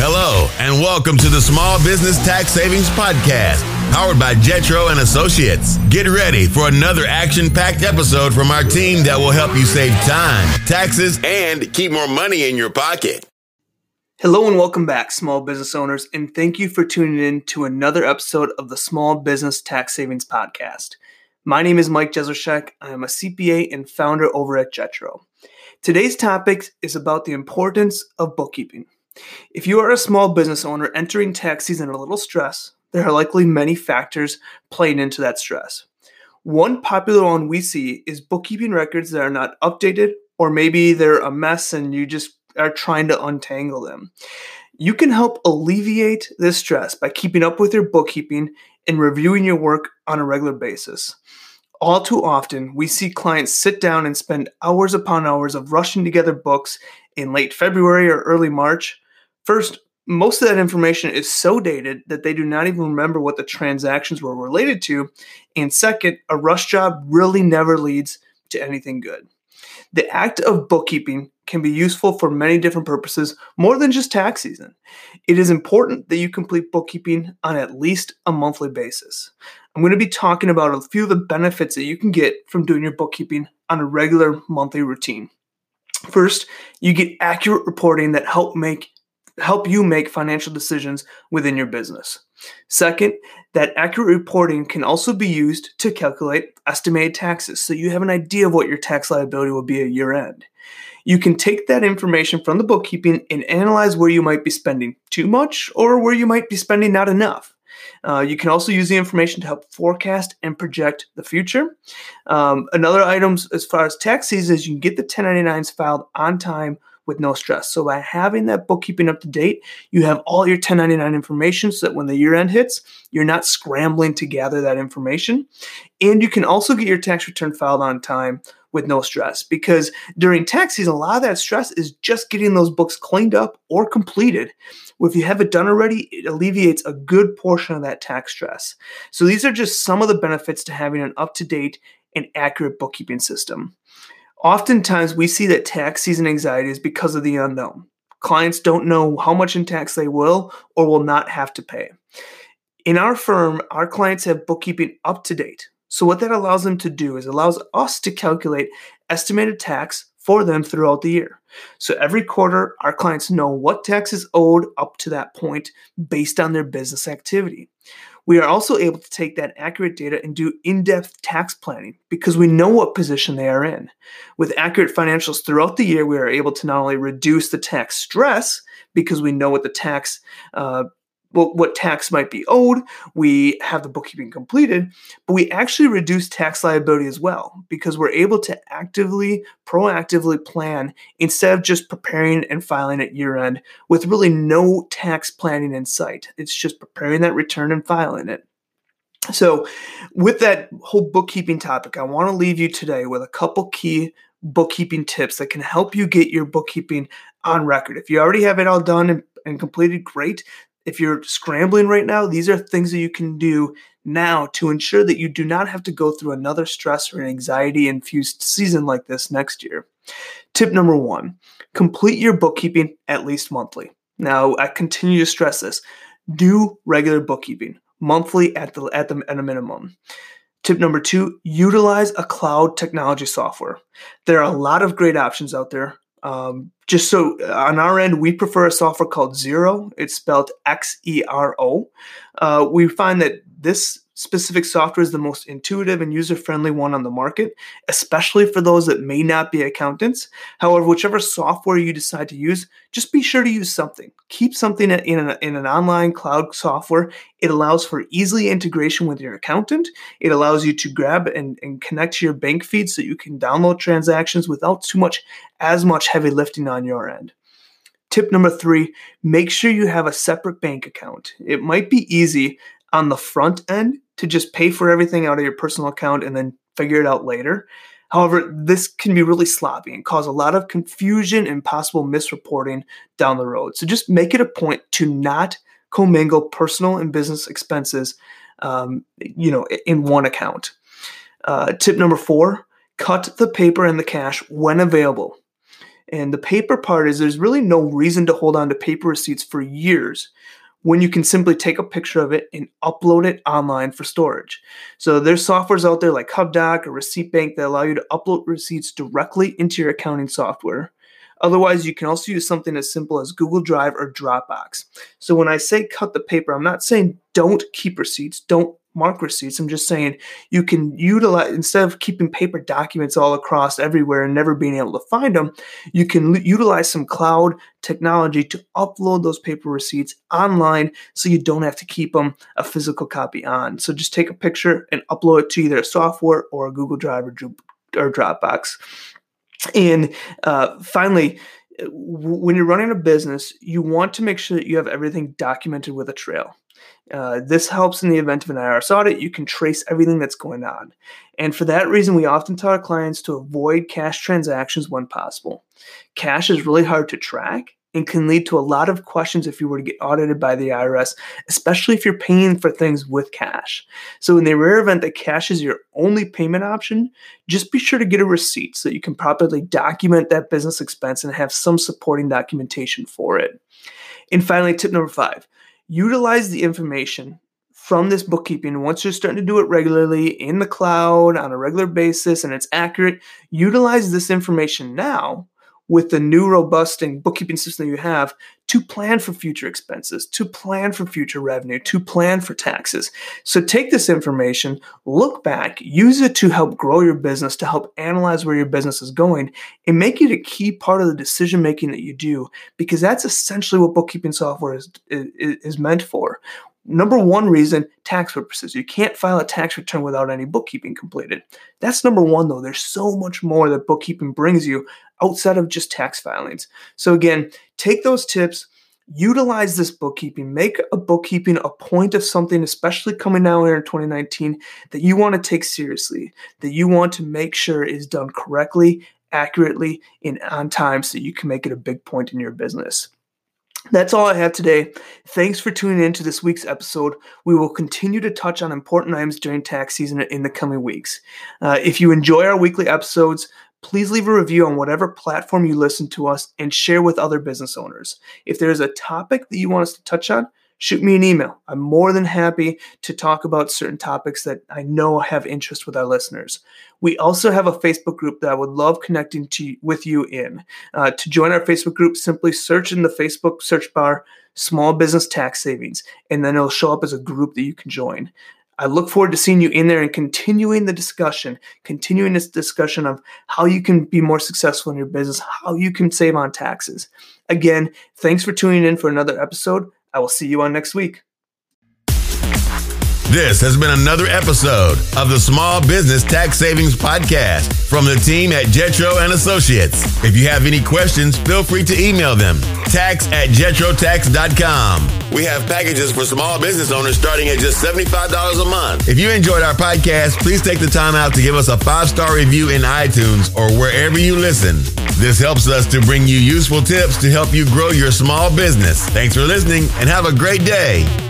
Hello, and welcome to the Small Business Tax Savings Podcast, powered by Jetro and Associates. Get ready for another action-packed episode from our team that will help you save time, taxes, and keep more money in your pocket. Hello and welcome back, small business owners, and thank you for tuning in to another episode of the Small Business Tax Savings Podcast. My name is Mike Jesowshek. I am a CPA and founder over at Jetro. Today's topic is about the importance of bookkeeping. If you are a small business owner entering tax season a little stress, there are likely many factors playing into that stress. One popular one we see is bookkeeping records that are not updated, or maybe they're a mess and you just are trying to untangle them. You can help alleviate this stress by keeping up with your bookkeeping and reviewing your work on a regular basis. All too often, we see clients sit down and spend hours upon hours of rushing together books in late February or early March First, most of that information is so dated that they do not even remember what the transactions were related to. And second, a rush job really never leads to anything good. The act of bookkeeping can be useful for many different purposes, more than just tax season. It is important that you complete bookkeeping on at least a monthly basis. I'm going to be talking about a few of the benefits that you can get from doing your bookkeeping on a regular monthly routine. First, you get accurate reporting that help make help you make financial decisions within your business. Second, that accurate reporting can also be used to calculate estimated taxes so you have an idea of what your tax liability will be at year end. You can take that information from the bookkeeping and analyze where you might be spending too much or where you might be spending not enough. Uh, you can also use the information to help forecast and project the future. Um, another items as far as tax season is you can get the 1099s filed on time with no stress. So by having that bookkeeping up to date, you have all your 1099 information so that when the year end hits, you're not scrambling to gather that information. And you can also get your tax return filed on time with no stress because during tax season, a lot of that stress is just getting those books cleaned up or completed. If you have it done already, it alleviates a good portion of that tax stress. So these are just some of the benefits to having an up to date and accurate bookkeeping system. Oftentimes, we see that tax season anxiety is because of the unknown. Clients don't know how much in tax they will or will not have to pay. In our firm, our clients have bookkeeping up to date. So, what that allows them to do is allows us to calculate estimated tax for them throughout the year. So, every quarter, our clients know what tax is owed up to that point based on their business activity. We are also able to take that accurate data and do in depth tax planning because we know what position they are in. With accurate financials throughout the year, we are able to not only reduce the tax stress because we know what the tax uh, what, what tax might be owed. We have the bookkeeping completed, but we actually reduce tax liability as well because we're able to actively, proactively plan instead of just preparing and filing at year end with really no tax planning in sight. It's just preparing that return and filing it. So, with that whole bookkeeping topic, I want to leave you today with a couple key bookkeeping tips that can help you get your bookkeeping on record. If you already have it all done and, and completed, great if you're scrambling right now, these are things that you can do now to ensure that you do not have to go through another stress or anxiety infused season like this next year. Tip number one complete your bookkeeping at least monthly. Now, I continue to stress this do regular bookkeeping monthly at the at the at a minimum. Tip number two, utilize a cloud technology software. There are a lot of great options out there. Um, just so on our end, we prefer a software called Xero. It's spelled X E R O. Uh, we find that this specific software is the most intuitive and user friendly one on the market, especially for those that may not be accountants. However, whichever software you decide to use, just be sure to use something. Keep something in an, in an online cloud software. It allows for easily integration with your accountant. It allows you to grab and, and connect to your bank feed so you can download transactions without too much, as much heavy lifting on your end. Tip number three, make sure you have a separate bank account. It might be easy on the front end to just pay for everything out of your personal account and then figure it out later. However, this can be really sloppy and cause a lot of confusion and possible misreporting down the road. So just make it a point to not commingle personal and business expenses, um, you know, in one account. Uh, tip number four: cut the paper and the cash when available. And the paper part is there's really no reason to hold on to paper receipts for years when you can simply take a picture of it and upload it online for storage. So there's softwares out there like HubDoc or Receipt Bank that allow you to upload receipts directly into your accounting software. Otherwise, you can also use something as simple as Google Drive or Dropbox. So when I say cut the paper, I'm not saying don't keep receipts, don't mark receipts. I'm just saying you can utilize, instead of keeping paper documents all across everywhere and never being able to find them, you can l- utilize some cloud technology to upload those paper receipts online so you don't have to keep them a physical copy on. So just take a picture and upload it to either a software or a Google Drive or, or Dropbox. And uh, finally, when you're running a business, you want to make sure that you have everything documented with a trail. Uh, this helps in the event of an IRS audit. You can trace everything that's going on. And for that reason, we often tell our clients to avoid cash transactions when possible. Cash is really hard to track and can lead to a lot of questions if you were to get audited by the IRS, especially if you're paying for things with cash. So, in the rare event that cash is your only payment option, just be sure to get a receipt so that you can properly document that business expense and have some supporting documentation for it. And finally, tip number five utilize the information from this bookkeeping. Once you're starting to do it regularly in the cloud on a regular basis and it's accurate utilize this information now with the new robust and bookkeeping system you have to plan for future expenses, to plan for future revenue, to plan for taxes. So take this information, look back, use it to help grow your business, to help analyze where your business is going, and make it a key part of the decision making that you do, because that's essentially what bookkeeping software is, is, is meant for. Number one reason, tax purposes. You can't file a tax return without any bookkeeping completed. That's number one, though. There's so much more that bookkeeping brings you outside of just tax filings. So, again, take those tips, utilize this bookkeeping, make a bookkeeping a point of something, especially coming now here in 2019, that you want to take seriously, that you want to make sure is done correctly, accurately, and on time so you can make it a big point in your business. That's all I have today. Thanks for tuning in to this week's episode. We will continue to touch on important items during tax season in the coming weeks. Uh, if you enjoy our weekly episodes, please leave a review on whatever platform you listen to us and share with other business owners. If there's a topic that you want us to touch on, shoot me an email. I'm more than happy to talk about certain topics that I know have interest with our listeners. We also have a Facebook group that I would love connecting to with you in. Uh, to join our Facebook group, simply search in the Facebook search bar "Small Business Tax Savings," and then it'll show up as a group that you can join. I look forward to seeing you in there and continuing the discussion, continuing this discussion of how you can be more successful in your business, how you can save on taxes. Again, thanks for tuning in for another episode. I will see you on next week. This has been another episode of the Small Business Tax Savings Podcast from the team at Jetro and Associates. If you have any questions, feel free to email them. Tax at jetrotax.com. We have packages for small business owners starting at just $75 a month. If you enjoyed our podcast, please take the time out to give us a five star review in iTunes or wherever you listen. This helps us to bring you useful tips to help you grow your small business. Thanks for listening and have a great day.